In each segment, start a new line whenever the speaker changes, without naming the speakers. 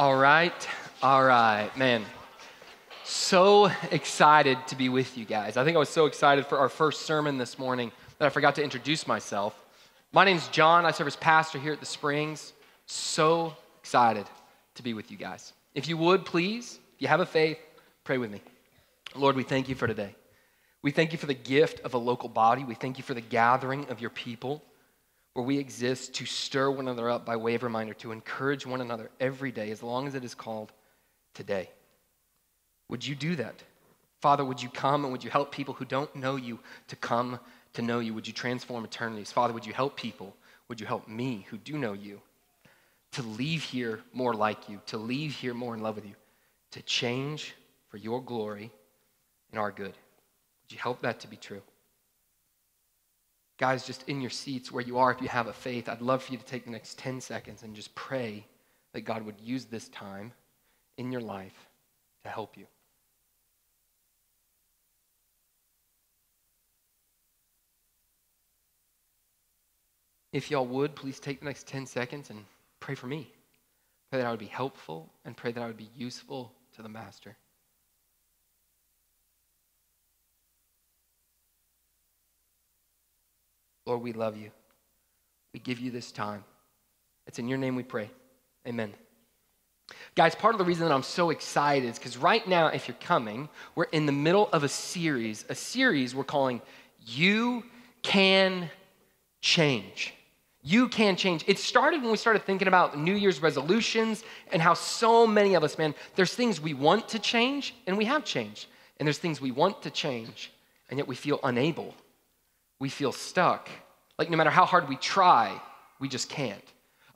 All right, all right, man. So excited to be with you guys. I think I was so excited for our first sermon this morning that I forgot to introduce myself. My name's John. I serve as pastor here at the Springs. So excited to be with you guys. If you would, please, if you have a faith, pray with me. Lord, we thank you for today. We thank you for the gift of a local body. We thank you for the gathering of your people where we exist to stir one another up by way of reminder, to encourage one another every day, as long as it is called today. Would you do that? Father, would you come and would you help people who don't know you to come to know you? Would you transform eternities? Father, would you help people? Would you help me who do know you to leave here more like you, to leave here more in love with you, to change for your glory and our good? Would you help that to be true? Guys, just in your seats where you are, if you have a faith, I'd love for you to take the next 10 seconds and just pray that God would use this time in your life to help you. If y'all would, please take the next 10 seconds and pray for me. Pray that I would be helpful and pray that I would be useful to the Master. Lord, we love you. We give you this time. It's in your name we pray. Amen. Guys, part of the reason that I'm so excited is because right now, if you're coming, we're in the middle of a series, a series we're calling You Can Change. You can change. It started when we started thinking about New Year's resolutions and how so many of us, man, there's things we want to change and we have changed. And there's things we want to change and yet we feel unable we feel stuck. Like no matter how hard we try, we just can't.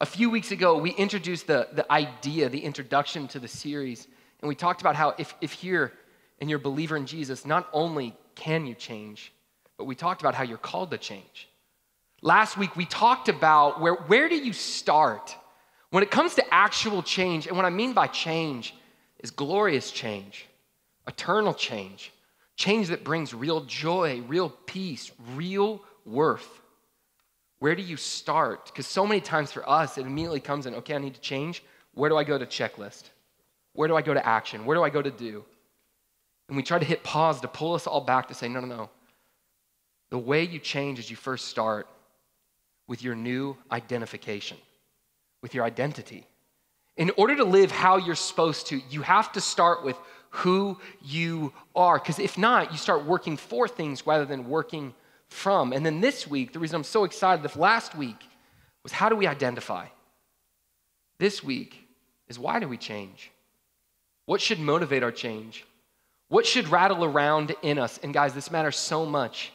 A few weeks ago, we introduced the, the idea, the introduction to the series, and we talked about how if, if here and you're a believer in Jesus, not only can you change, but we talked about how you're called to change. Last week, we talked about where, where do you start when it comes to actual change, and what I mean by change is glorious change, eternal change, Change that brings real joy, real peace, real worth. Where do you start? Because so many times for us, it immediately comes in okay, I need to change. Where do I go to checklist? Where do I go to action? Where do I go to do? And we try to hit pause to pull us all back to say, no, no, no. The way you change is you first start with your new identification, with your identity. In order to live how you're supposed to, you have to start with who you are. Because if not, you start working for things rather than working from. And then this week, the reason I'm so excited, this last week, was how do we identify? This week is why do we change? What should motivate our change? What should rattle around in us? And guys, this matters so much.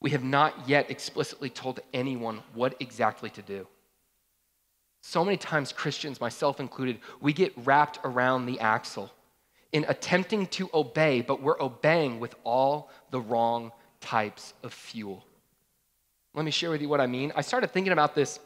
We have not yet explicitly told anyone what exactly to do. So many times, Christians, myself included, we get wrapped around the axle in attempting to obey, but we're obeying with all the wrong types of fuel. Let me share with you what I mean. I started thinking about this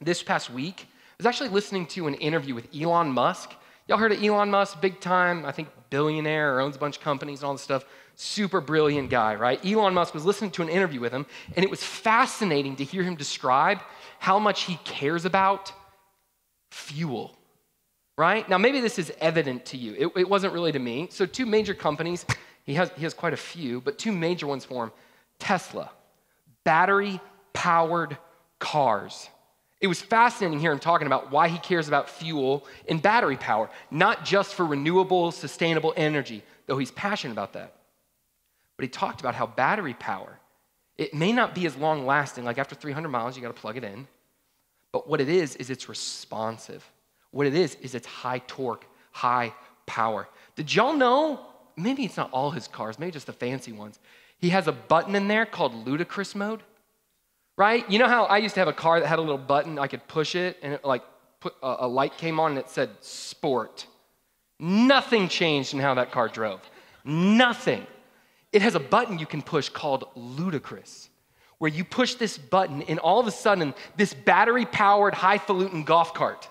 this past week. I was actually listening to an interview with Elon Musk. Y'all heard of Elon Musk? Big time, I think, billionaire owns a bunch of companies and all this stuff. Super brilliant guy, right? Elon Musk was listening to an interview with him, and it was fascinating to hear him describe how much he cares about fuel right? Now, maybe this is evident to you. It, it, wasn't really to me. So, two major companies, he has, he has quite a few, but two major ones for him Tesla, battery powered cars. It was fascinating hear him talking about why he cares about fuel and battery power, not just for renewable, sustainable energy, though he's passionate about that. But he talked about how battery power, it may not be as long lasting, like after 300 miles, you got to plug it in. But what it is, is it's responsive. What it is, is it's high torque, high power. Did y'all know? Maybe it's not all his cars, maybe just the fancy ones. He has a button in there called ludicrous mode, right? You know how I used to have a car that had a little button, I could push it, and it like put a, a light came on and it said sport. Nothing changed in how that car drove. Nothing. It has a button you can push called ludicrous, where you push this button, and all of a sudden, this battery powered highfalutin golf cart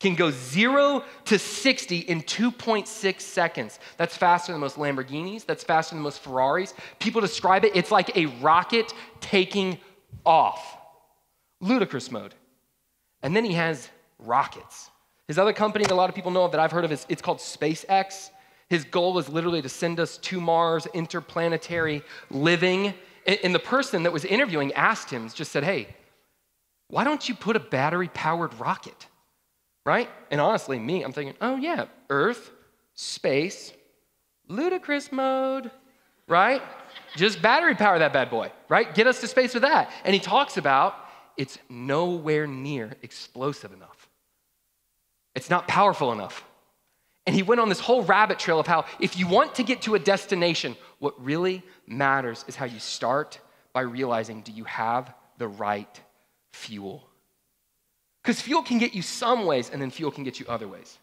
can go zero to 60 in 2.6 seconds. That's faster than most Lamborghinis, that's faster than most Ferraris. People describe it, it's like a rocket taking off. Ludicrous mode. And then he has rockets. His other company that a lot of people know of that I've heard of is it's called SpaceX. His goal is literally to send us to Mars, interplanetary living. And the person that was interviewing asked him, just said, Hey, why don't you put a battery powered rocket? Right? And honestly, me, I'm thinking, Oh, yeah, Earth, space, ludicrous mode, right? Just battery power that bad boy, right? Get us to space with that. And he talks about it's nowhere near explosive enough. It's not powerful enough. And he went on this whole rabbit trail of how if you want to get to a destination, what really matters is how you start by realizing do you have the right fuel? Because fuel can get you some ways, and then fuel can get you other ways.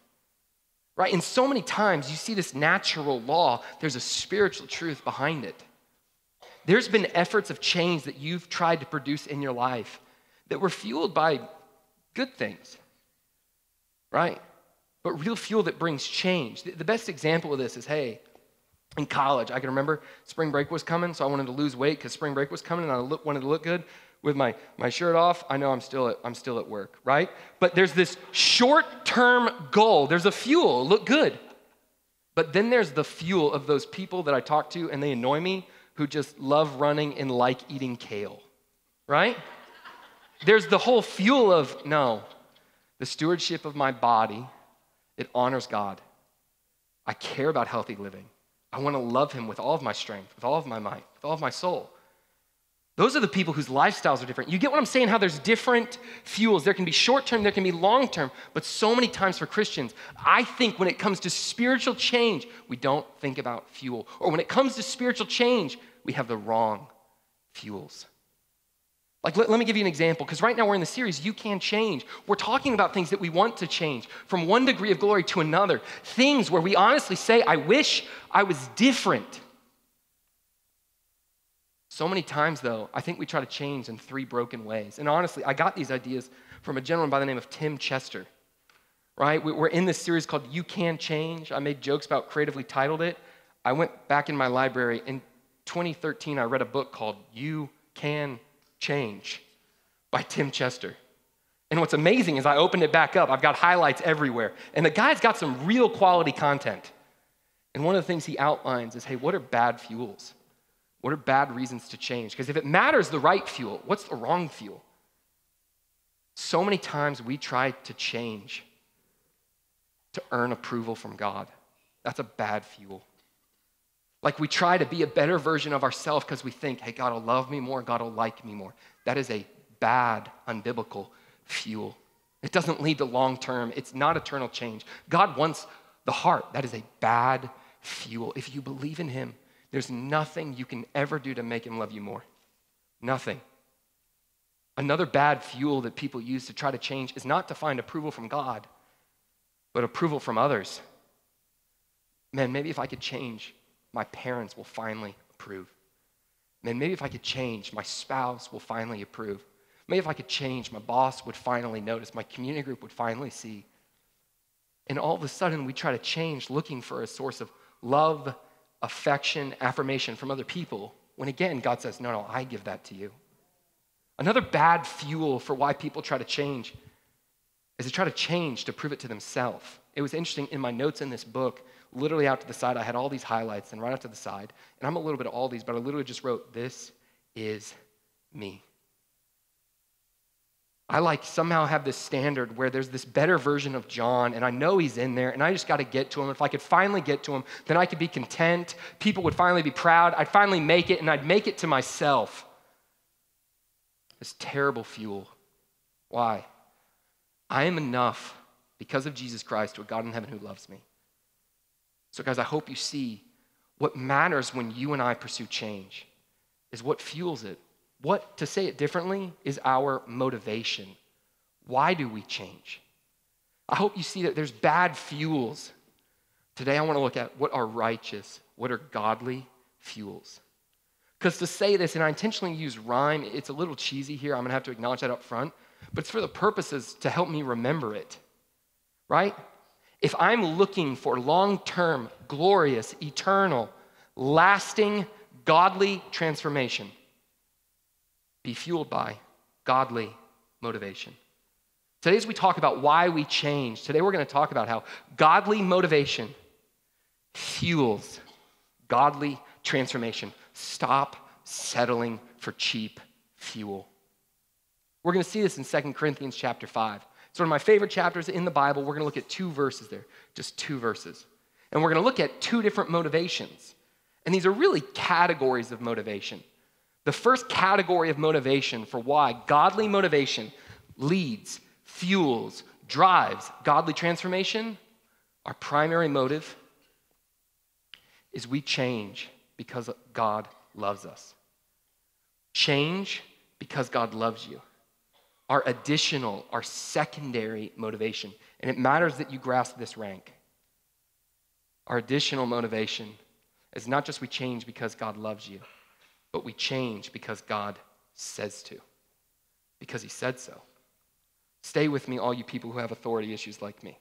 Right? And so many times you see this natural law, there's a spiritual truth behind it. There's been efforts of change that you've tried to produce in your life that were fueled by good things, right? But real fuel that brings change. The best example of this is hey, in college, I can remember spring break was coming, so I wanted to lose weight because spring break was coming and I wanted to look good with my, my shirt off. I know I'm still, at, I'm still at work, right? But there's this short term goal, there's a fuel, look good. But then there's the fuel of those people that I talk to and they annoy me who just love running and like eating kale, right? There's the whole fuel of no, the stewardship of my body, it honors God. I care about healthy living. I want to love Him with all of my strength, with all of my might, with all of my soul. Those are the people whose lifestyles are different. You get what I'm saying? How there's different fuels. There can be short term, there can be long term, but so many times for Christians, I think when it comes to spiritual change, we don't think about fuel. Or when it comes to spiritual change, we have the wrong fuels. Like, let, let me give you an example, because right now we're in the series, You Can Change. We're talking about things that we want to change from one degree of glory to another. Things where we honestly say, I wish I was different. So many times, though, I think we try to change in three broken ways. And honestly, I got these ideas from a gentleman by the name of Tim Chester, right? We're in this series called You Can Change. I made jokes about creatively titled it. I went back in my library. In 2013, I read a book called You Can Change by Tim Chester. And what's amazing is I opened it back up. I've got highlights everywhere. And the guy's got some real quality content. And one of the things he outlines is hey, what are bad fuels? What are bad reasons to change? Because if it matters the right fuel, what's the wrong fuel? So many times we try to change to earn approval from God. That's a bad fuel. Like we try to be a better version of ourselves because we think, hey, God will love me more, God will like me more. That is a bad, unbiblical fuel. It doesn't lead to long term, it's not eternal change. God wants the heart. That is a bad fuel. If you believe in Him, there's nothing you can ever do to make Him love you more. Nothing. Another bad fuel that people use to try to change is not to find approval from God, but approval from others. Man, maybe if I could change, my parents will finally approve. Man, maybe if I could change, my spouse will finally approve. Maybe if I could change, my boss would finally notice, my community group would finally see. And all of a sudden, we try to change looking for a source of love, affection, affirmation from other people, when again, God says, No, no, I give that to you. Another bad fuel for why people try to change is to try to change to prove it to themselves. It was interesting in my notes in this book, literally out to the side, I had all these highlights, and right out to the side, and I'm a little bit of all these, but I literally just wrote, This is me. I like somehow have this standard where there's this better version of John, and I know he's in there, and I just got to get to him. If I could finally get to him, then I could be content. People would finally be proud. I'd finally make it, and I'd make it to myself. This terrible fuel. Why? I am enough because of Jesus Christ to a God in heaven who loves me. So, guys, I hope you see what matters when you and I pursue change is what fuels it. What, to say it differently, is our motivation. Why do we change? I hope you see that there's bad fuels. Today, I want to look at what are righteous, what are godly fuels. Because to say this, and I intentionally use rhyme, it's a little cheesy here. I'm going to have to acknowledge that up front, but it's for the purposes to help me remember it, right? If I'm looking for long term, glorious, eternal, lasting, godly transformation, be fueled by godly motivation. Today, as we talk about why we change, today we're going to talk about how godly motivation fuels godly transformation. Stop settling for cheap fuel. We're going to see this in 2 Corinthians chapter 5. It's one of my favorite chapters in the Bible. We're going to look at two verses there, just two verses. And we're going to look at two different motivations. And these are really categories of motivation. The first category of motivation for why godly motivation leads, fuels, drives godly transformation, our primary motive is we change because God loves us. Change because God loves you. Our additional, our secondary motivation. And it matters that you grasp this rank. Our additional motivation is not just we change because God loves you, but we change because God says to, because He said so. Stay with me, all you people who have authority issues like me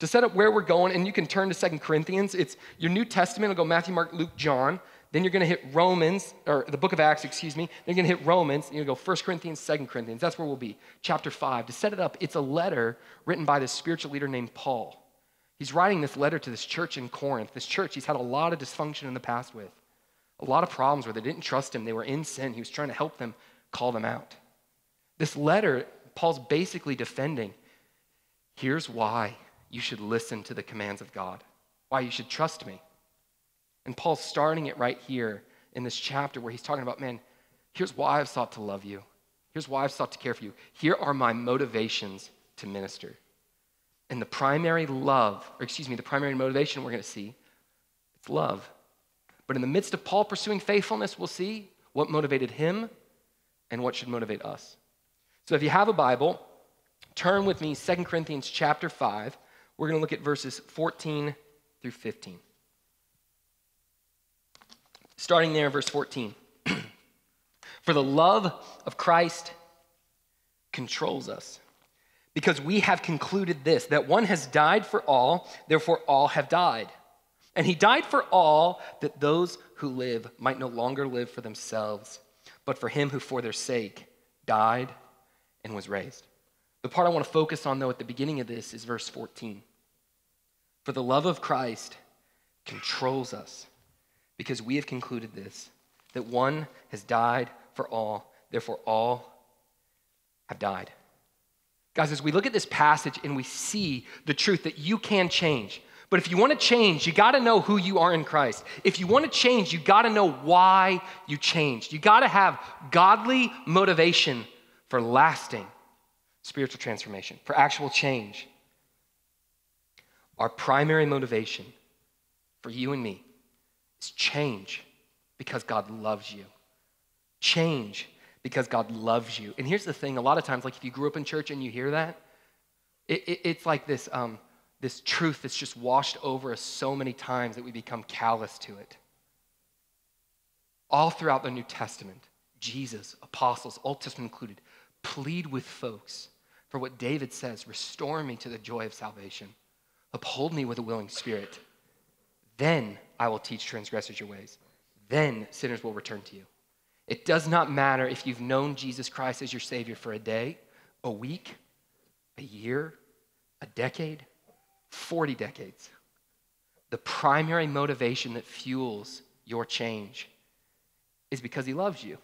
to set up where we're going, and you can turn to Second Corinthians. It's your New Testament. It'll go Matthew, Mark, Luke, John. Then you're going to hit Romans, or the book of Acts, excuse me. Then you're going to hit Romans. And to go 1 Corinthians, 2 Corinthians. That's where we'll be. Chapter 5. To set it up, it's a letter written by this spiritual leader named Paul. He's writing this letter to this church in Corinth. This church he's had a lot of dysfunction in the past with, a lot of problems where they didn't trust him. They were in sin. He was trying to help them call them out. This letter, Paul's basically defending here's why you should listen to the commands of God, why you should trust me. And Paul's starting it right here in this chapter where he's talking about, man, here's why I've sought to love you. Here's why I've sought to care for you. Here are my motivations to minister. And the primary love, or excuse me, the primary motivation we're going to see, it's love. But in the midst of Paul pursuing faithfulness, we'll see what motivated him and what should motivate us. So if you have a Bible, turn with me 2 Corinthians chapter 5. We're going to look at verses 14 through 15. Starting there, verse 14. For the love of Christ controls us, because we have concluded this that one has died for all, therefore all have died. And he died for all that those who live might no longer live for themselves, but for him who for their sake died and was raised. The part I want to focus on, though, at the beginning of this is verse 14. For the love of Christ controls us because we have concluded this that one has died for all, therefore all have died. Guys, as we look at this passage and we see the truth that you can change, but if you want to change, you got to know who you are in Christ. If you want to change, you got to know why you changed. You got to have godly motivation for lasting spiritual transformation, for actual change. Our primary motivation for you and me is change because God loves you. Change because God loves you. And here's the thing a lot of times, like if you grew up in church and you hear that, it, it, it's like this, um, this truth that's just washed over us so many times that we become callous to it. All throughout the New Testament, Jesus, apostles, Old Testament included, plead with folks for what David says restore me to the joy of salvation. Uphold me with a willing spirit. Then I will teach transgressors your ways. Then sinners will return to you. It does not matter if you've known Jesus Christ as your Savior for a day, a week, a year, a decade, 40 decades. The primary motivation that fuels your change is because He loves you.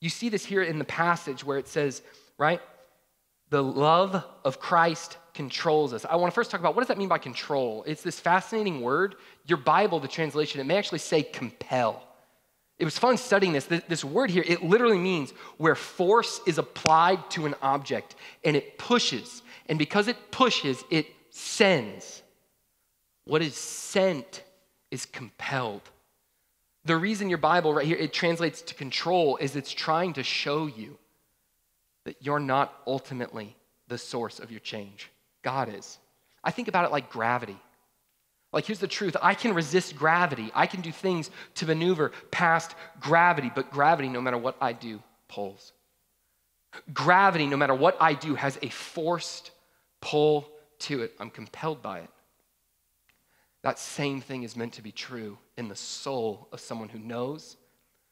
You see this here in the passage where it says, right? The love of Christ controls us. I want to first talk about what does that mean by control? It's this fascinating word. Your Bible, the translation, it may actually say compel. It was fun studying this. This word here, it literally means where force is applied to an object and it pushes. And because it pushes, it sends. What is sent is compelled. The reason your Bible right here, it translates to control, is it's trying to show you that you're not ultimately the source of your change. God is. I think about it like gravity. Like, here's the truth I can resist gravity, I can do things to maneuver past gravity, but gravity, no matter what I do, pulls. Gravity, no matter what I do, has a forced pull to it. I'm compelled by it. That same thing is meant to be true in the soul of someone who knows,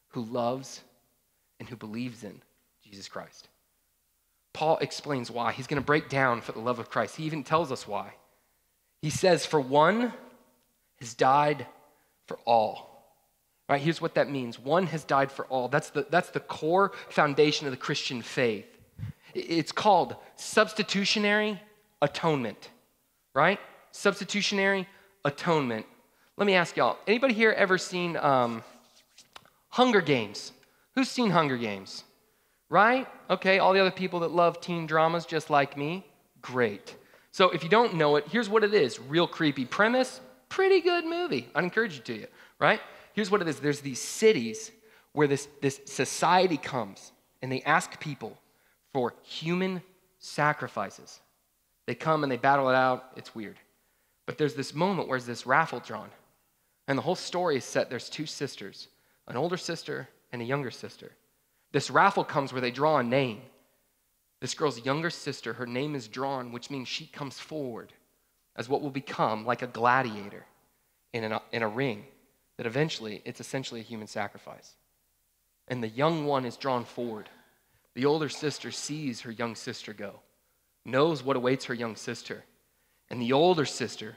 who loves, and who believes in Jesus Christ. Paul explains why. He's going to break down for the love of Christ. He even tells us why. He says, For one has died for all. Right, here's what that means. One has died for all. That's the, that's the core foundation of the Christian faith. It's called substitutionary atonement, right? Substitutionary atonement. Let me ask y'all, anybody here ever seen um, Hunger Games? Who's seen Hunger Games? Right? Okay, all the other people that love teen dramas just like me, great. So if you don't know it, here's what it is real creepy premise, pretty good movie. I'd encourage you to you, right? Here's what it is there's these cities where this, this society comes and they ask people for human sacrifices. They come and they battle it out. It's weird. But there's this moment where this raffle drawn. And the whole story is set there's two sisters, an older sister and a younger sister. This raffle comes where they draw a name. This girl's younger sister, her name is drawn, which means she comes forward as what will become like a gladiator in, an, in a ring, that eventually it's essentially a human sacrifice. And the young one is drawn forward. The older sister sees her young sister go, knows what awaits her young sister. And the older sister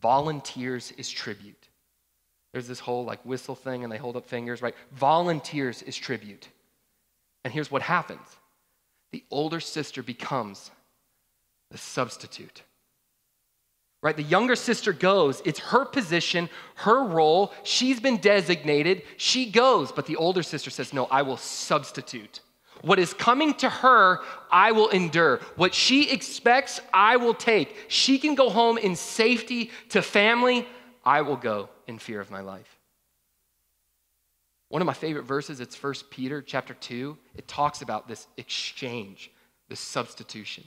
volunteers is tribute. There's this whole like whistle thing, and they hold up fingers, right? Volunteers is tribute. And here's what happens the older sister becomes the substitute. Right? The younger sister goes. It's her position, her role. She's been designated. She goes. But the older sister says, No, I will substitute. What is coming to her, I will endure. What she expects, I will take. She can go home in safety to family. I will go in fear of my life. One of my favorite verses, it's 1 Peter chapter 2. It talks about this exchange, this substitution.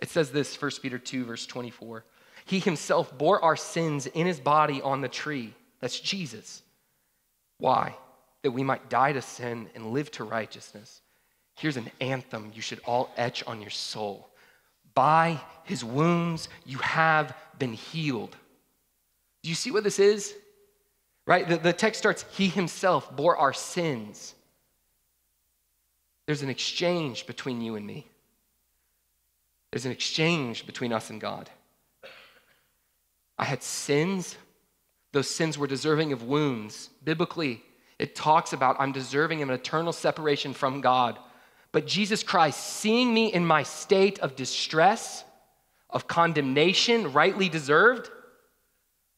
It says this, 1 Peter 2, verse 24. He himself bore our sins in his body on the tree. That's Jesus. Why? That we might die to sin and live to righteousness. Here's an anthem you should all etch on your soul. By his wounds you have been healed. Do you see what this is? Right? The, the text starts, He Himself bore our sins. There's an exchange between you and me. There's an exchange between us and God. I had sins. Those sins were deserving of wounds. Biblically, it talks about I'm deserving of an eternal separation from God. But Jesus Christ, seeing me in my state of distress, of condemnation, rightly deserved,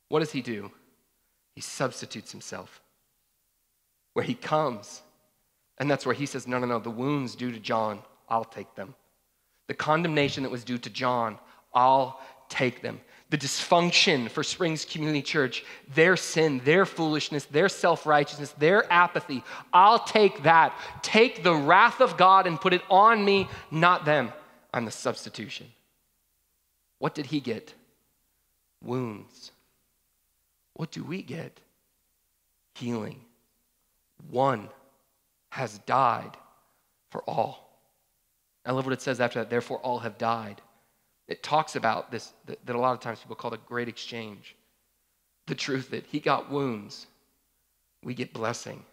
what does he do? He substitutes himself. Where he comes, and that's where he says, No, no, no, the wounds due to John, I'll take them. The condemnation that was due to John, I'll take them. The dysfunction for Springs Community Church, their sin, their foolishness, their self righteousness, their apathy, I'll take that. Take the wrath of God and put it on me, not them. I'm the substitution. What did he get? Wounds. What do we get? Healing. One has died for all. I love what it says after that, therefore all have died. It talks about this, that, that a lot of times people call the great exchange. The truth that he got wounds, we get blessing.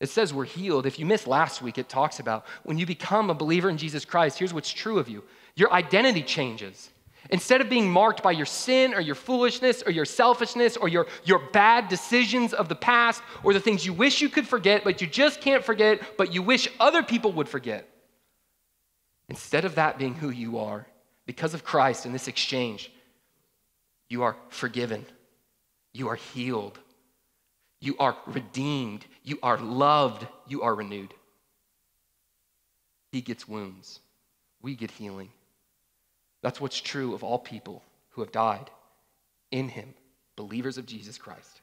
It says we're healed. If you missed last week, it talks about when you become a believer in Jesus Christ, here's what's true of you your identity changes. Instead of being marked by your sin or your foolishness or your selfishness or your, your bad decisions of the past or the things you wish you could forget, but you just can't forget, but you wish other people would forget. Instead of that being who you are, because of Christ and this exchange, you are forgiven, you are healed, you are redeemed, you are loved, you are renewed. He gets wounds, we get healing. That's what's true of all people who have died in him, believers of Jesus Christ.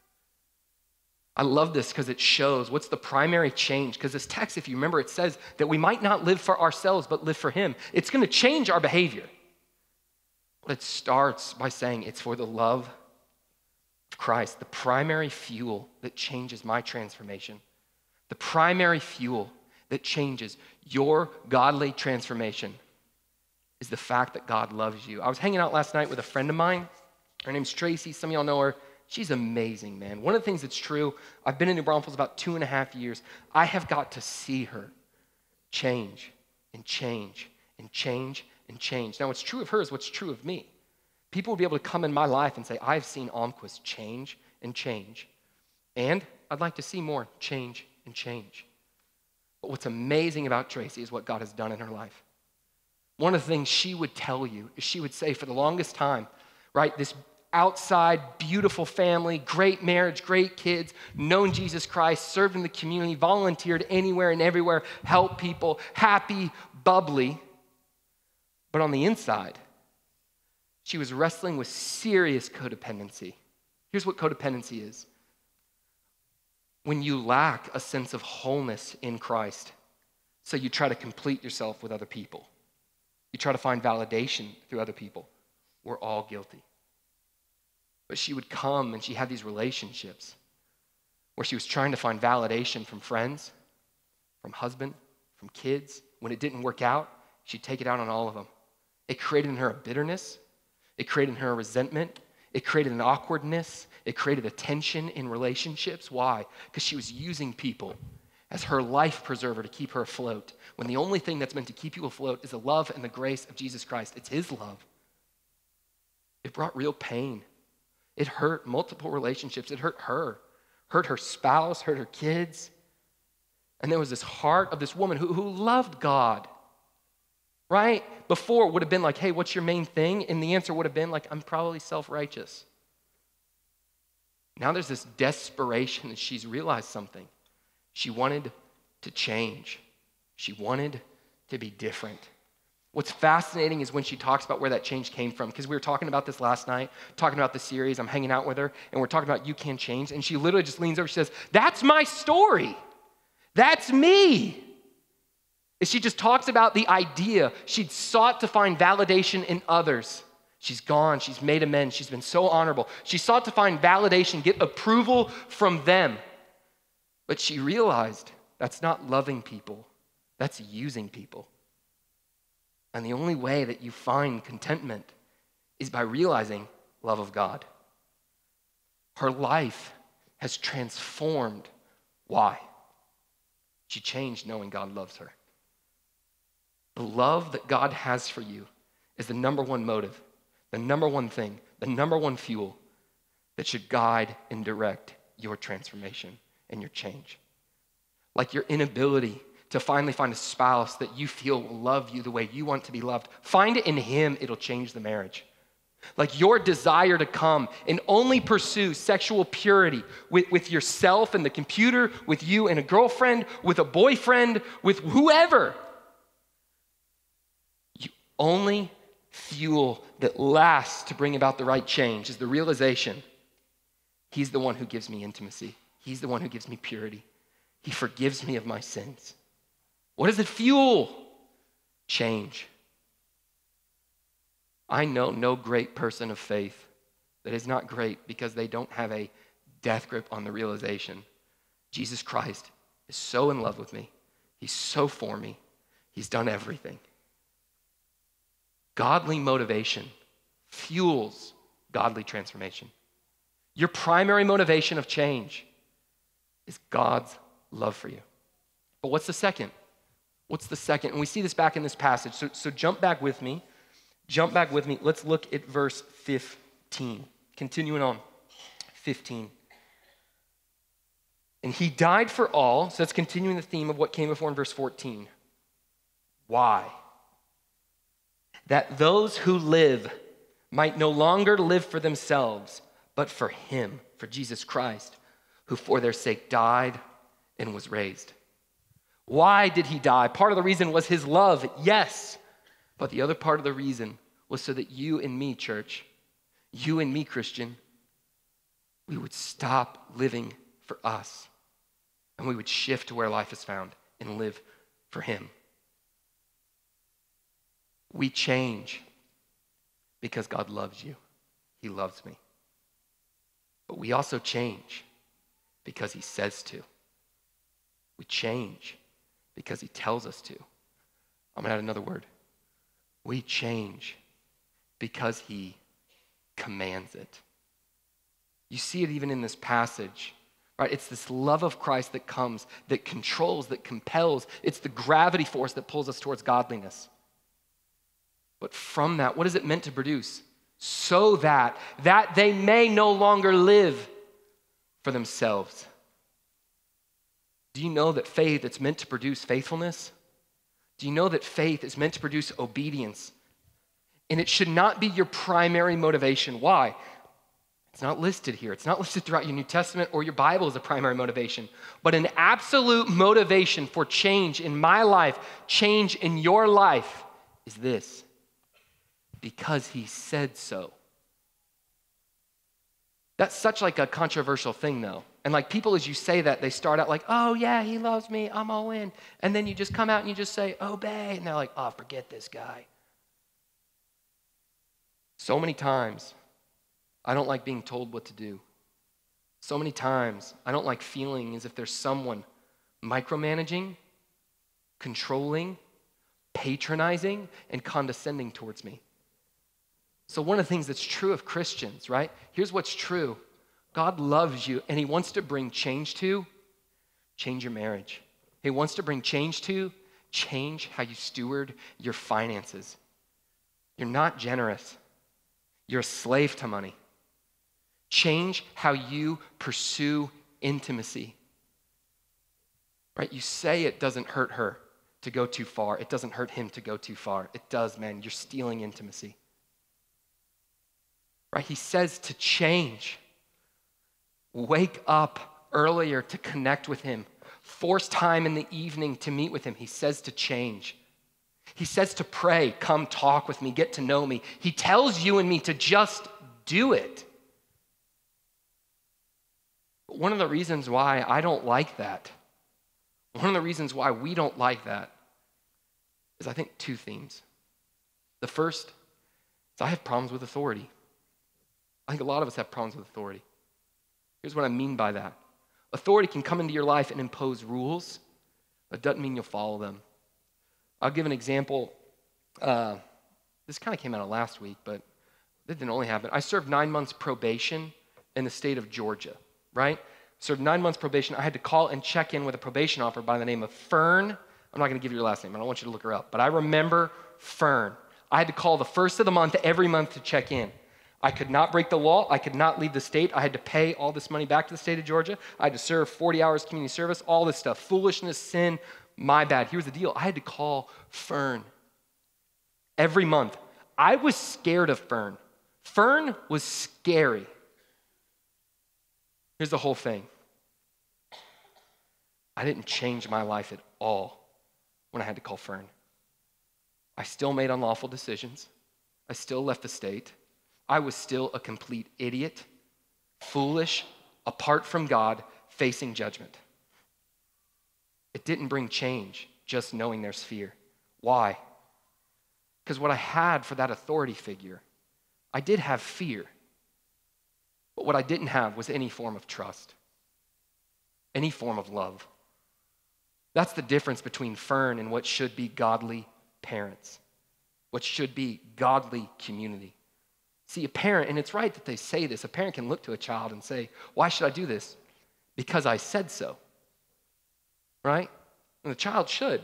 I love this because it shows what's the primary change. Because this text, if you remember, it says that we might not live for ourselves, but live for Him. It's going to change our behavior. But it starts by saying it's for the love of Christ, the primary fuel that changes my transformation, the primary fuel that changes your godly transformation is the fact that God loves you. I was hanging out last night with a friend of mine. Her name's Tracy. Some of y'all know her. She's amazing, man. One of the things that's true, I've been in New Braunfels about two and a half years. I have got to see her change and change and change and change. Now, what's true of her is what's true of me. People would be able to come in my life and say, I've seen Almquist change and change. And I'd like to see more change and change. But what's amazing about Tracy is what God has done in her life. One of the things she would tell you is she would say, for the longest time, right, this outside, beautiful family, great marriage, great kids, known Jesus Christ, served in the community, volunteered anywhere and everywhere, helped people, happy, bubbly. But on the inside, she was wrestling with serious codependency. Here's what codependency is when you lack a sense of wholeness in Christ, so you try to complete yourself with other people, you try to find validation through other people. We're all guilty. But she would come and she had these relationships where she was trying to find validation from friends, from husband, from kids. When it didn't work out, she'd take it out on all of them. It created in her a bitterness, it created in her a resentment, it created an awkwardness, it created a tension in relationships. Why? Because she was using people as her life preserver to keep her afloat. When the only thing that's meant to keep you afloat is the love and the grace of Jesus Christ, it's His love. It brought real pain. It hurt multiple relationships. It hurt her, hurt her spouse, hurt her kids. And there was this heart of this woman who, who loved God, right? Before it would have been like, hey, what's your main thing? And the answer would have been like, I'm probably self righteous. Now there's this desperation that she's realized something. She wanted to change, she wanted to be different. What's fascinating is when she talks about where that change came from, because we were talking about this last night, talking about the series. I'm hanging out with her, and we're talking about You Can Change. And she literally just leans over, she says, That's my story. That's me. And she just talks about the idea she'd sought to find validation in others. She's gone, she's made amends, she's been so honorable. She sought to find validation, get approval from them. But she realized that's not loving people, that's using people. And the only way that you find contentment is by realizing love of God. Her life has transformed. Why? She changed knowing God loves her. The love that God has for you is the number one motive, the number one thing, the number one fuel that should guide and direct your transformation and your change. Like your inability to finally find a spouse that you feel will love you the way you want to be loved. Find it in Him, it'll change the marriage. Like your desire to come and only pursue sexual purity with, with yourself and the computer, with you and a girlfriend, with a boyfriend, with whoever. Only fuel that lasts to bring about the right change is the realization He's the one who gives me intimacy, He's the one who gives me purity. He forgives me of my sins. What does it fuel? Change. I know no great person of faith that is not great because they don't have a death grip on the realization Jesus Christ is so in love with me. He's so for me. He's done everything. Godly motivation fuels godly transformation. Your primary motivation of change is God's love for you. But what's the second? What's the second? And we see this back in this passage. So, so jump back with me. Jump back with me. Let's look at verse 15. Continuing on. 15. And he died for all. So that's continuing the theme of what came before in verse 14. Why? That those who live might no longer live for themselves, but for him, for Jesus Christ, who for their sake died and was raised. Why did he die? Part of the reason was his love, yes. But the other part of the reason was so that you and me, church, you and me, Christian, we would stop living for us and we would shift to where life is found and live for him. We change because God loves you. He loves me. But we also change because he says to. We change because he tells us to. I'm going to add another word. We change because he commands it. You see it even in this passage Right? It's this love of Christ that comes, that controls, that compels. It's the gravity force that pulls us towards godliness. But from that, what is it meant to produce? So that that they may no longer live for themselves. Do you know that faith is meant to produce faithfulness? Do you know that faith is meant to produce obedience? And it should not be your primary motivation. Why? It's not listed here. It's not listed throughout your New Testament or your Bible as a primary motivation. But an absolute motivation for change in my life, change in your life, is this because he said so. That's such like a controversial thing though. And like people as you say that, they start out like, "Oh yeah, he loves me. I'm all in." And then you just come out and you just say, "Obey." And they're like, "Oh, forget this guy." So many times I don't like being told what to do. So many times, I don't like feeling as if there's someone micromanaging, controlling, patronizing, and condescending towards me. So, one of the things that's true of Christians, right? Here's what's true God loves you and He wants to bring change to change your marriage. He wants to bring change to change how you steward your finances. You're not generous, you're a slave to money. Change how you pursue intimacy. Right? You say it doesn't hurt her to go too far. It doesn't hurt him to go too far. It does, man. You're stealing intimacy. Right? He says to change. Wake up earlier to connect with him. Force time in the evening to meet with him. He says to change. He says to pray, come talk with me, get to know me. He tells you and me to just do it. One of the reasons why I don't like that, one of the reasons why we don't like that, is I think two themes. The first is I have problems with authority. I think a lot of us have problems with authority. Here's what I mean by that authority can come into your life and impose rules, but it doesn't mean you'll follow them. I'll give an example. Uh, this kind of came out of last week, but that didn't only happen. I served nine months probation in the state of Georgia right? Served nine months probation. I had to call and check in with a probation officer by the name of Fern. I'm not going to give you her last name. I don't want you to look her up. But I remember Fern. I had to call the first of the month every month to check in. I could not break the law. I could not leave the state. I had to pay all this money back to the state of Georgia. I had to serve 40 hours community service, all this stuff. Foolishness, sin, my bad. Here's the deal I had to call Fern every month. I was scared of Fern. Fern was scary. Here's the whole thing I didn't change my life at all when I had to call Fern. I still made unlawful decisions. I still left the state. I was still a complete idiot, foolish, apart from God, facing judgment. It didn't bring change just knowing there's fear. Why? Because what I had for that authority figure, I did have fear. But what I didn't have was any form of trust, any form of love. That's the difference between Fern and what should be godly parents, what should be godly community. See, a parent, and it's right that they say this, a parent can look to a child and say, Why should I do this? Because I said so. Right? And the child should.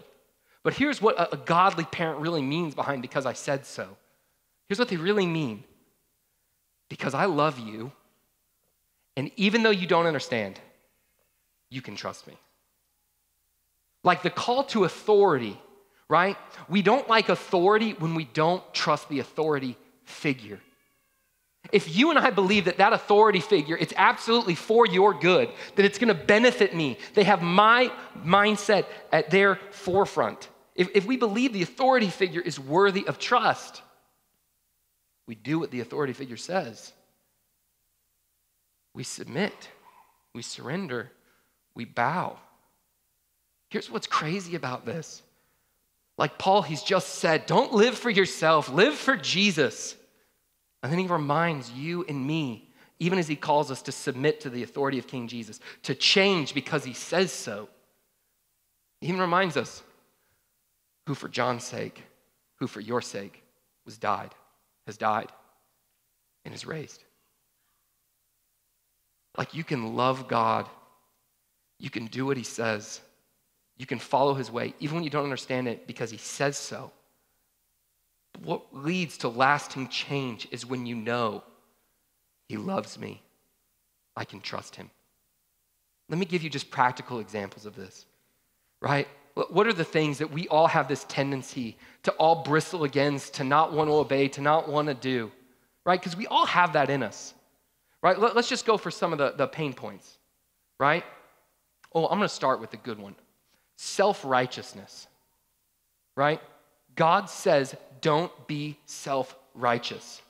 But here's what a, a godly parent really means behind because I said so. Here's what they really mean because I love you and even though you don't understand, you can trust me. Like the call to authority, right? We don't like authority when we don't trust the authority figure. If you and I believe that that authority figure it's absolutely for your good, that it's going to benefit me, they have my mindset at their forefront. If, if we believe the authority figure is worthy of trust, we do what the authority figure says. We submit, we surrender, we bow. Here's what's crazy about this. Like Paul, he's just said, don't live for yourself, live for Jesus. And then he reminds you and me, even as he calls us to submit to the authority of King Jesus, to change because he says so. He even reminds us who, for John's sake, who for your sake was died, has died, and is raised. Like you can love God you can do what he says. You can follow his way, even when you don't understand it, because he says so. What leads to lasting change is when you know he loves me. I can trust him. Let me give you just practical examples of this, right? What are the things that we all have this tendency to all bristle against, to not want to obey, to not want to do, right? Because we all have that in us, right? Let's just go for some of the, the pain points, right? Oh, I'm going to start with the good one self righteousness, right? God says, don't be self righteous.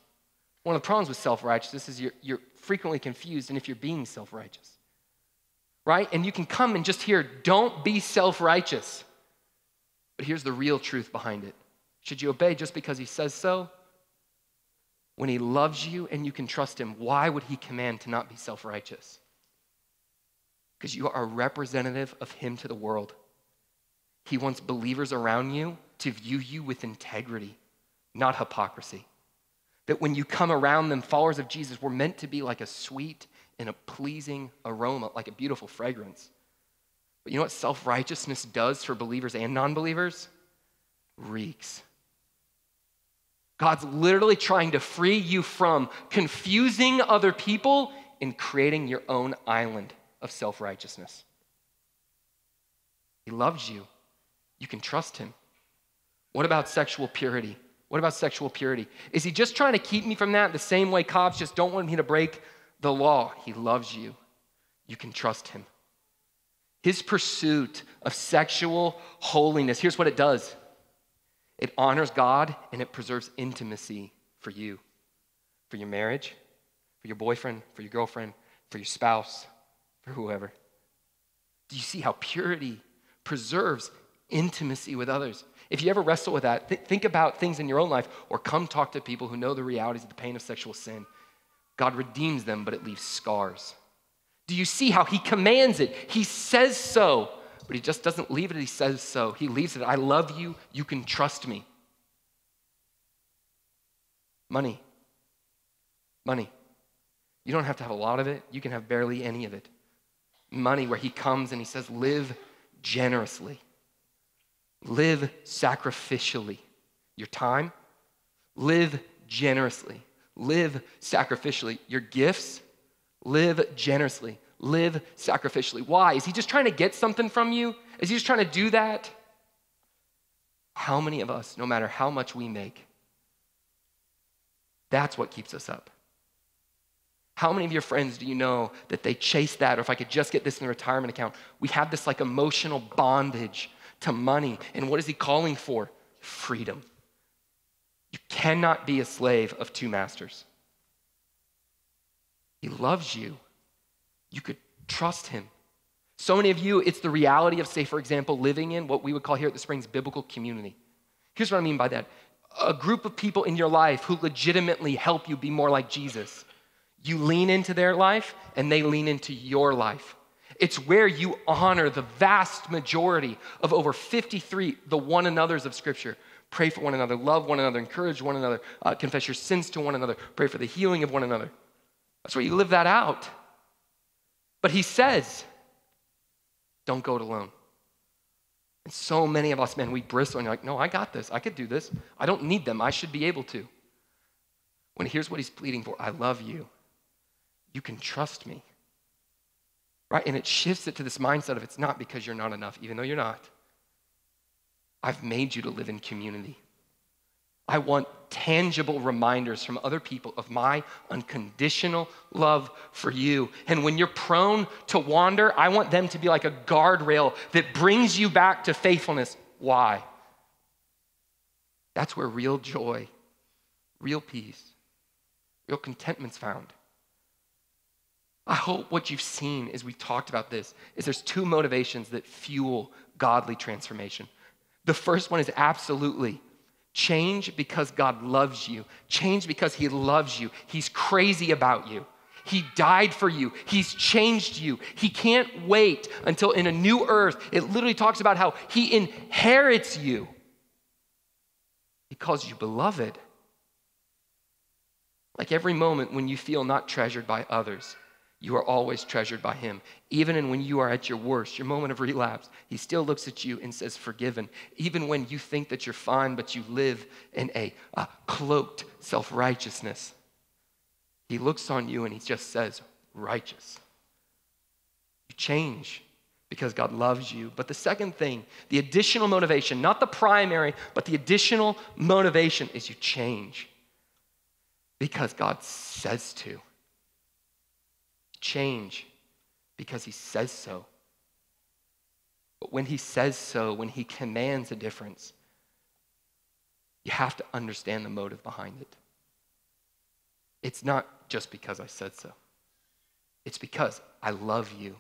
One of the problems with self righteousness is you're, you're frequently confused and if you're being self righteous, right? And you can come and just hear, don't be self righteous. But here's the real truth behind it should you obey just because he says so? When he loves you and you can trust him, why would he command to not be self righteous? Because you are a representative of him to the world. He wants believers around you to view you with integrity, not hypocrisy. That when you come around them, followers of Jesus, we're meant to be like a sweet and a pleasing aroma, like a beautiful fragrance. But you know what self righteousness does for believers and non believers? Reeks. God's literally trying to free you from confusing other people and creating your own island of self righteousness. He loves you. You can trust him. What about sexual purity? What about sexual purity? Is he just trying to keep me from that the same way cops just don't want me to break the law? He loves you. You can trust him. His pursuit of sexual holiness, here's what it does it honors God and it preserves intimacy for you, for your marriage, for your boyfriend, for your girlfriend, for your spouse, for whoever. Do you see how purity preserves intimacy with others? If you ever wrestle with that, th- think about things in your own life or come talk to people who know the realities of the pain of sexual sin. God redeems them, but it leaves scars. Do you see how he commands it? He says so, but he just doesn't leave it, he says so. He leaves it, I love you, you can trust me. Money. Money. You don't have to have a lot of it, you can have barely any of it. Money, where he comes and he says, live generously. Live sacrificially. Your time, live generously. Live sacrificially. Your gifts, live generously. Live sacrificially. Why? Is he just trying to get something from you? Is he just trying to do that? How many of us, no matter how much we make, that's what keeps us up? How many of your friends do you know that they chase that, or if I could just get this in the retirement account? We have this like emotional bondage to money. And what is he calling for? Freedom. You cannot be a slave of two masters. He loves you. You could trust him. So many of you, it's the reality of, say, for example, living in what we would call here at the Springs biblical community. Here's what I mean by that a group of people in your life who legitimately help you be more like Jesus. You lean into their life and they lean into your life. It's where you honor the vast majority of over 53, the one another's of Scripture. Pray for one another, love one another, encourage one another, uh, confess your sins to one another, pray for the healing of one another. That's where you live that out. But he says, don't go it alone. And so many of us, man, we bristle and you're like, no, I got this. I could do this. I don't need them. I should be able to. When here's what he's pleading for I love you. You can trust me right? And it shifts it to this mindset of it's not because you're not enough, even though you're not. I've made you to live in community. I want tangible reminders from other people of my unconditional love for you. And when you're prone to wander, I want them to be like a guardrail that brings you back to faithfulness. Why? That's where real joy, real peace, real contentment's found. I hope what you've seen as we've talked about this is there's two motivations that fuel godly transformation. The first one is absolutely change because God loves you, change because He loves you. He's crazy about you. He died for you. He's changed you. He can't wait until in a new earth, it literally talks about how He inherits you. He calls you beloved. Like every moment when you feel not treasured by others, you are always treasured by him. Even in when you are at your worst, your moment of relapse, he still looks at you and says, Forgiven. Even when you think that you're fine, but you live in a, a cloaked self righteousness, he looks on you and he just says, Righteous. You change because God loves you. But the second thing, the additional motivation, not the primary, but the additional motivation is you change because God says to change because he says so. But when he says so, when he commands a difference, you have to understand the motive behind it. It's not just because I said so, it's because I love you.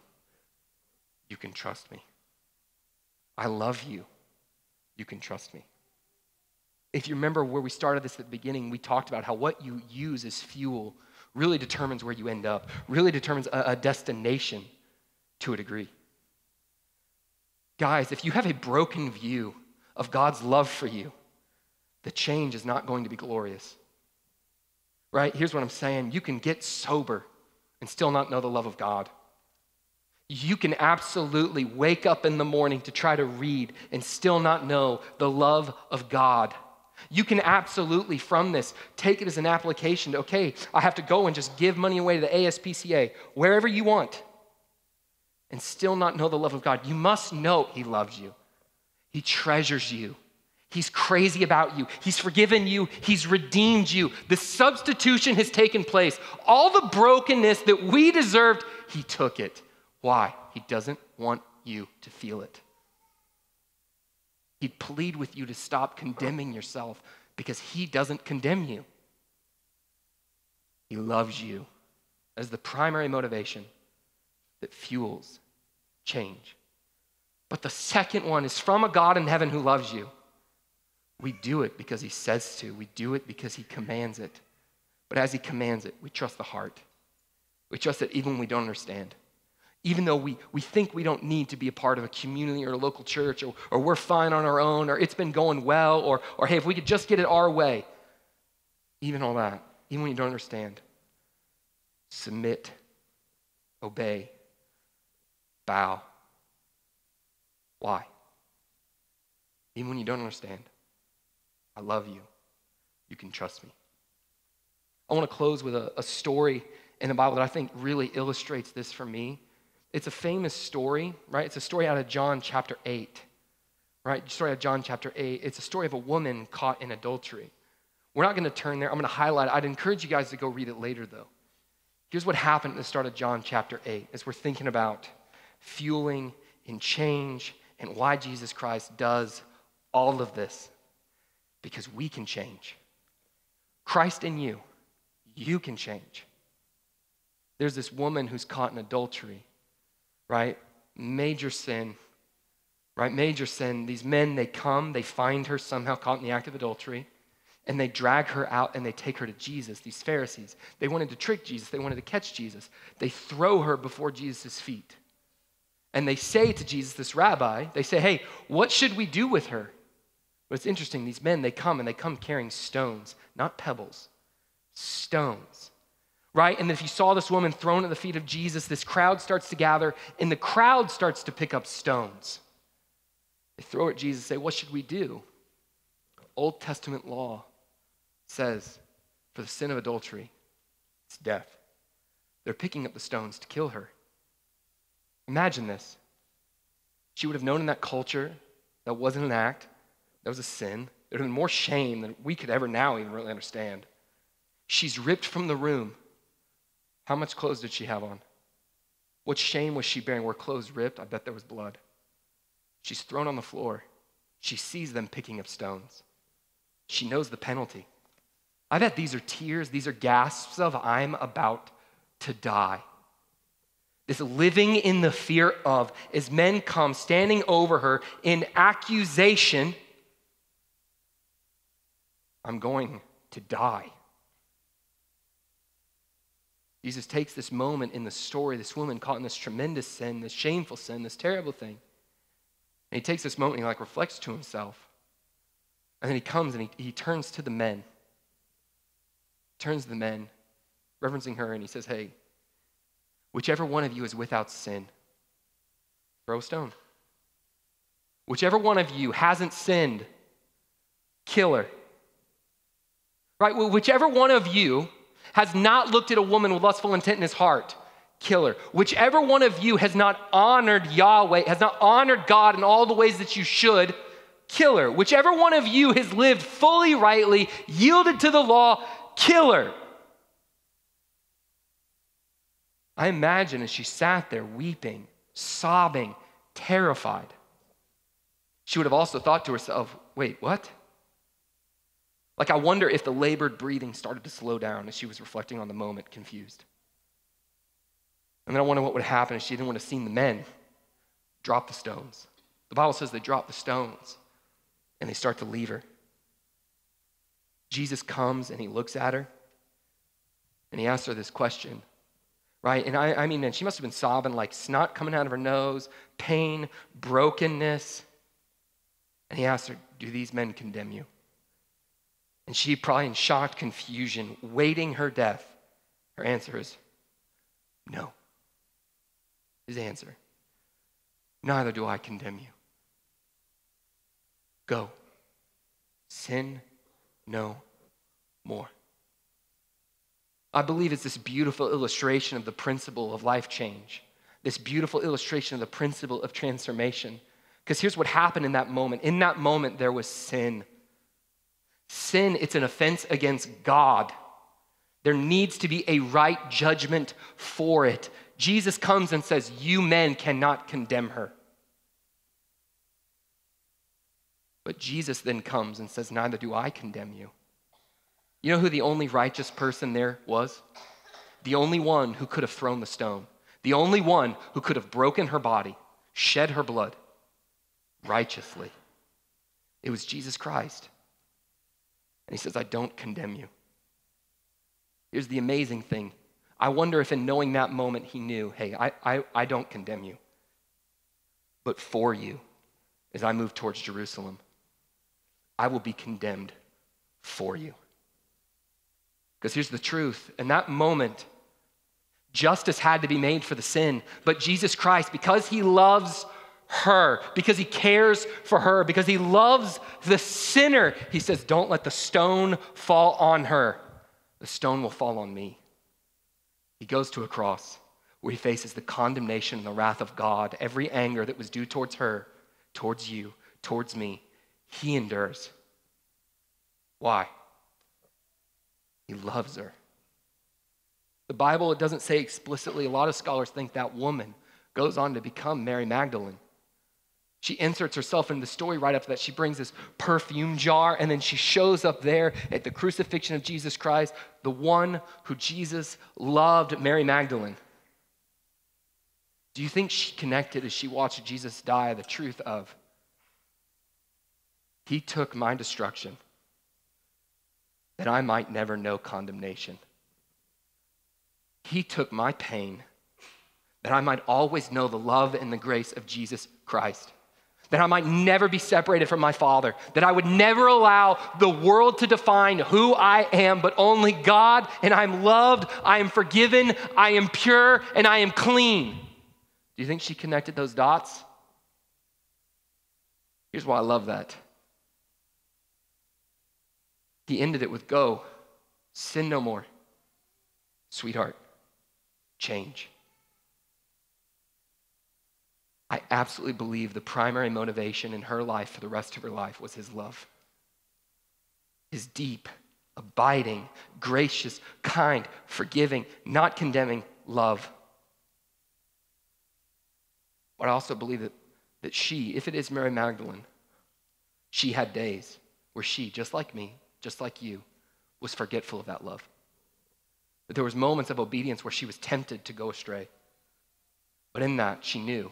You can trust me. I love you. You can trust me. If you remember where we started this at the beginning, we talked about how what you use as fuel really determines where you end up, really determines a, a destination to a degree. Guys, if you have a broken view of God's love for you, the change is not going to be glorious. Right? Here's what I'm saying you can get sober and still not know the love of God. You can absolutely wake up in the morning to try to read and still not know the love of God. You can absolutely, from this, take it as an application to, okay, I have to go and just give money away to the ASPCA, wherever you want, and still not know the love of God. You must know He loves you, He treasures you. He's crazy about you. He's forgiven you. He's redeemed you. The substitution has taken place. All the brokenness that we deserved, He took it. Why? He doesn't want you to feel it. He'd plead with you to stop condemning yourself because he doesn't condemn you. He loves you as the primary motivation that fuels change. But the second one is from a God in heaven who loves you. We do it because he says to, we do it because he commands it. But as he commands it, we trust the heart. We trust that even when we don't understand even though we, we think we don't need to be a part of a community or a local church, or, or we're fine on our own, or it's been going well, or, or hey, if we could just get it our way, even all that, even when you don't understand, submit, obey, bow. Why? Even when you don't understand, I love you. You can trust me. I want to close with a, a story in the Bible that I think really illustrates this for me it's a famous story, right? It's a story out of John chapter 8, right? Story of John chapter 8. It's a story of a woman caught in adultery. We're not going to turn there. I'm going to highlight it. I'd encourage you guys to go read it later, though. Here's what happened at the start of John chapter 8 as we're thinking about fueling and change and why Jesus Christ does all of this. Because we can change. Christ in you, you can change. There's this woman who's caught in adultery right? Major sin, right? Major sin. These men, they come, they find her somehow caught in the act of adultery, and they drag her out and they take her to Jesus. These Pharisees, they wanted to trick Jesus, they wanted to catch Jesus. They throw her before Jesus' feet. And they say to Jesus, this rabbi, they say, hey, what should we do with her? But it's interesting, these men, they come and they come carrying stones, not pebbles, stones right? And if you saw this woman thrown at the feet of Jesus, this crowd starts to gather, and the crowd starts to pick up stones. They throw at Jesus, say, What should we do? Old Testament law says for the sin of adultery, it's death. They're picking up the stones to kill her. Imagine this. She would have known in that culture that wasn't an act, that was a sin. There would have been more shame than we could ever now even really understand. She's ripped from the room how much clothes did she have on? What shame was she bearing? Were clothes ripped? I bet there was blood. She's thrown on the floor. She sees them picking up stones. She knows the penalty. I bet these are tears, these are gasps of, I'm about to die. This living in the fear of, as men come standing over her in accusation, I'm going to die. Jesus takes this moment in the story, this woman caught in this tremendous sin, this shameful sin, this terrible thing. And he takes this moment and he like reflects to himself. And then he comes and he, he turns to the men. Turns to the men, referencing her, and he says, Hey, Whichever one of you is without sin, throw a stone. Whichever one of you hasn't sinned, kill her. Right? Whichever one of you has not looked at a woman with lustful intent in his heart, kill her. Whichever one of you has not honored Yahweh, has not honored God in all the ways that you should, kill her. Whichever one of you has lived fully rightly, yielded to the law, kill her. I imagine as she sat there weeping, sobbing, terrified, she would have also thought to herself, wait, what? Like, I wonder if the labored breathing started to slow down as she was reflecting on the moment, confused. And then I wonder what would happen if she didn't want to see the men drop the stones. The Bible says they drop the stones and they start to leave her. Jesus comes and he looks at her and he asks her this question, right? And I, I mean, man, she must have been sobbing like snot coming out of her nose, pain, brokenness. And he asks her, Do these men condemn you? And she, probably in shocked confusion, waiting her death, her answer is, No. His answer, Neither do I condemn you. Go. Sin no more. I believe it's this beautiful illustration of the principle of life change, this beautiful illustration of the principle of transformation. Because here's what happened in that moment. In that moment, there was sin. Sin, it's an offense against God. There needs to be a right judgment for it. Jesus comes and says, You men cannot condemn her. But Jesus then comes and says, Neither do I condemn you. You know who the only righteous person there was? The only one who could have thrown the stone, the only one who could have broken her body, shed her blood righteously. It was Jesus Christ. And he says, I don't condemn you. Here's the amazing thing. I wonder if in knowing that moment he knew, hey, I, I, I don't condemn you. But for you, as I move towards Jerusalem, I will be condemned for you. Because here's the truth in that moment, justice had to be made for the sin, but Jesus Christ, because he loves her, because he cares for her, because he loves the sinner, he says, Don't let the stone fall on her. The stone will fall on me. He goes to a cross where he faces the condemnation and the wrath of God, every anger that was due towards her, towards you, towards me he endures. Why? He loves her. The Bible, it doesn't say explicitly. A lot of scholars think that woman goes on to become Mary Magdalene. She inserts herself in the story right after that. She brings this perfume jar, and then she shows up there at the crucifixion of Jesus Christ, the one who Jesus loved, Mary Magdalene. Do you think she connected as she watched Jesus die the truth of he took my destruction that I might never know condemnation. He took my pain that I might always know the love and the grace of Jesus Christ. That I might never be separated from my Father. That I would never allow the world to define who I am, but only God, and I'm loved, I am forgiven, I am pure, and I am clean. Do you think she connected those dots? Here's why I love that. He ended it with go, sin no more. Sweetheart, change. I absolutely believe the primary motivation in her life for the rest of her life was his love. His deep, abiding, gracious, kind, forgiving, not condemning love. But I also believe that, that she, if it is Mary Magdalene, she had days where she, just like me, just like you, was forgetful of that love. That there was moments of obedience where she was tempted to go astray. But in that, she knew,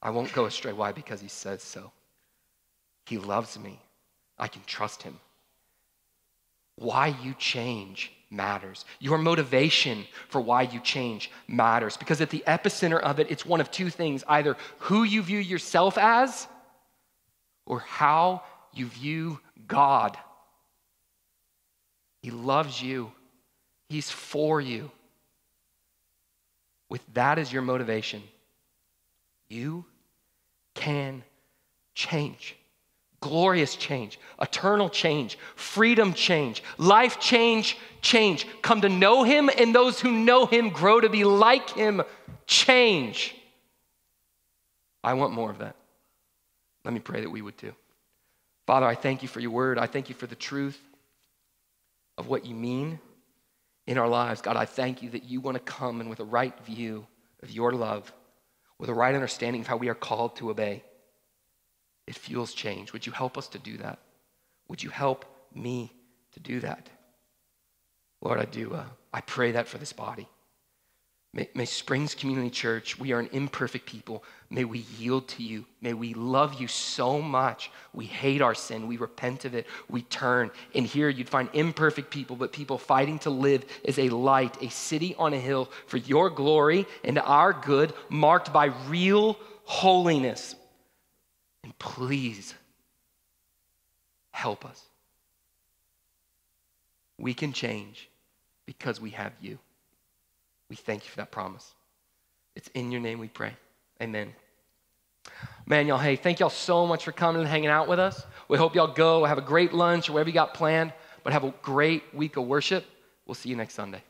I won't go astray. Why? Because he says so. He loves me. I can trust him. Why you change matters. Your motivation for why you change matters. Because at the epicenter of it, it's one of two things either who you view yourself as or how you view God he loves you, He's for you. with that as your motivation, you can change. Glorious change, eternal change, freedom change, life change, change. Come to know Him, and those who know Him grow to be like Him. Change. I want more of that. Let me pray that we would too. Father, I thank you for your word. I thank you for the truth of what you mean in our lives. God, I thank you that you want to come and with a right view of your love, with a right understanding of how we are called to obey. It fuels change. Would you help us to do that? Would you help me to do that? Lord, I do. Uh, I pray that for this body. May, may, Springs Community Church, we are an imperfect people. May we yield to you. May we love you so much. We hate our sin. We repent of it. We turn. And here you'd find imperfect people, but people fighting to live as a light, a city on a hill for your glory and our good, marked by real holiness. And please help us. We can change because we have you. We thank you for that promise. It's in your name we pray. Amen. Man, y'all, hey, thank y'all so much for coming and hanging out with us. We hope y'all go have a great lunch or whatever you got planned, but have a great week of worship. We'll see you next Sunday.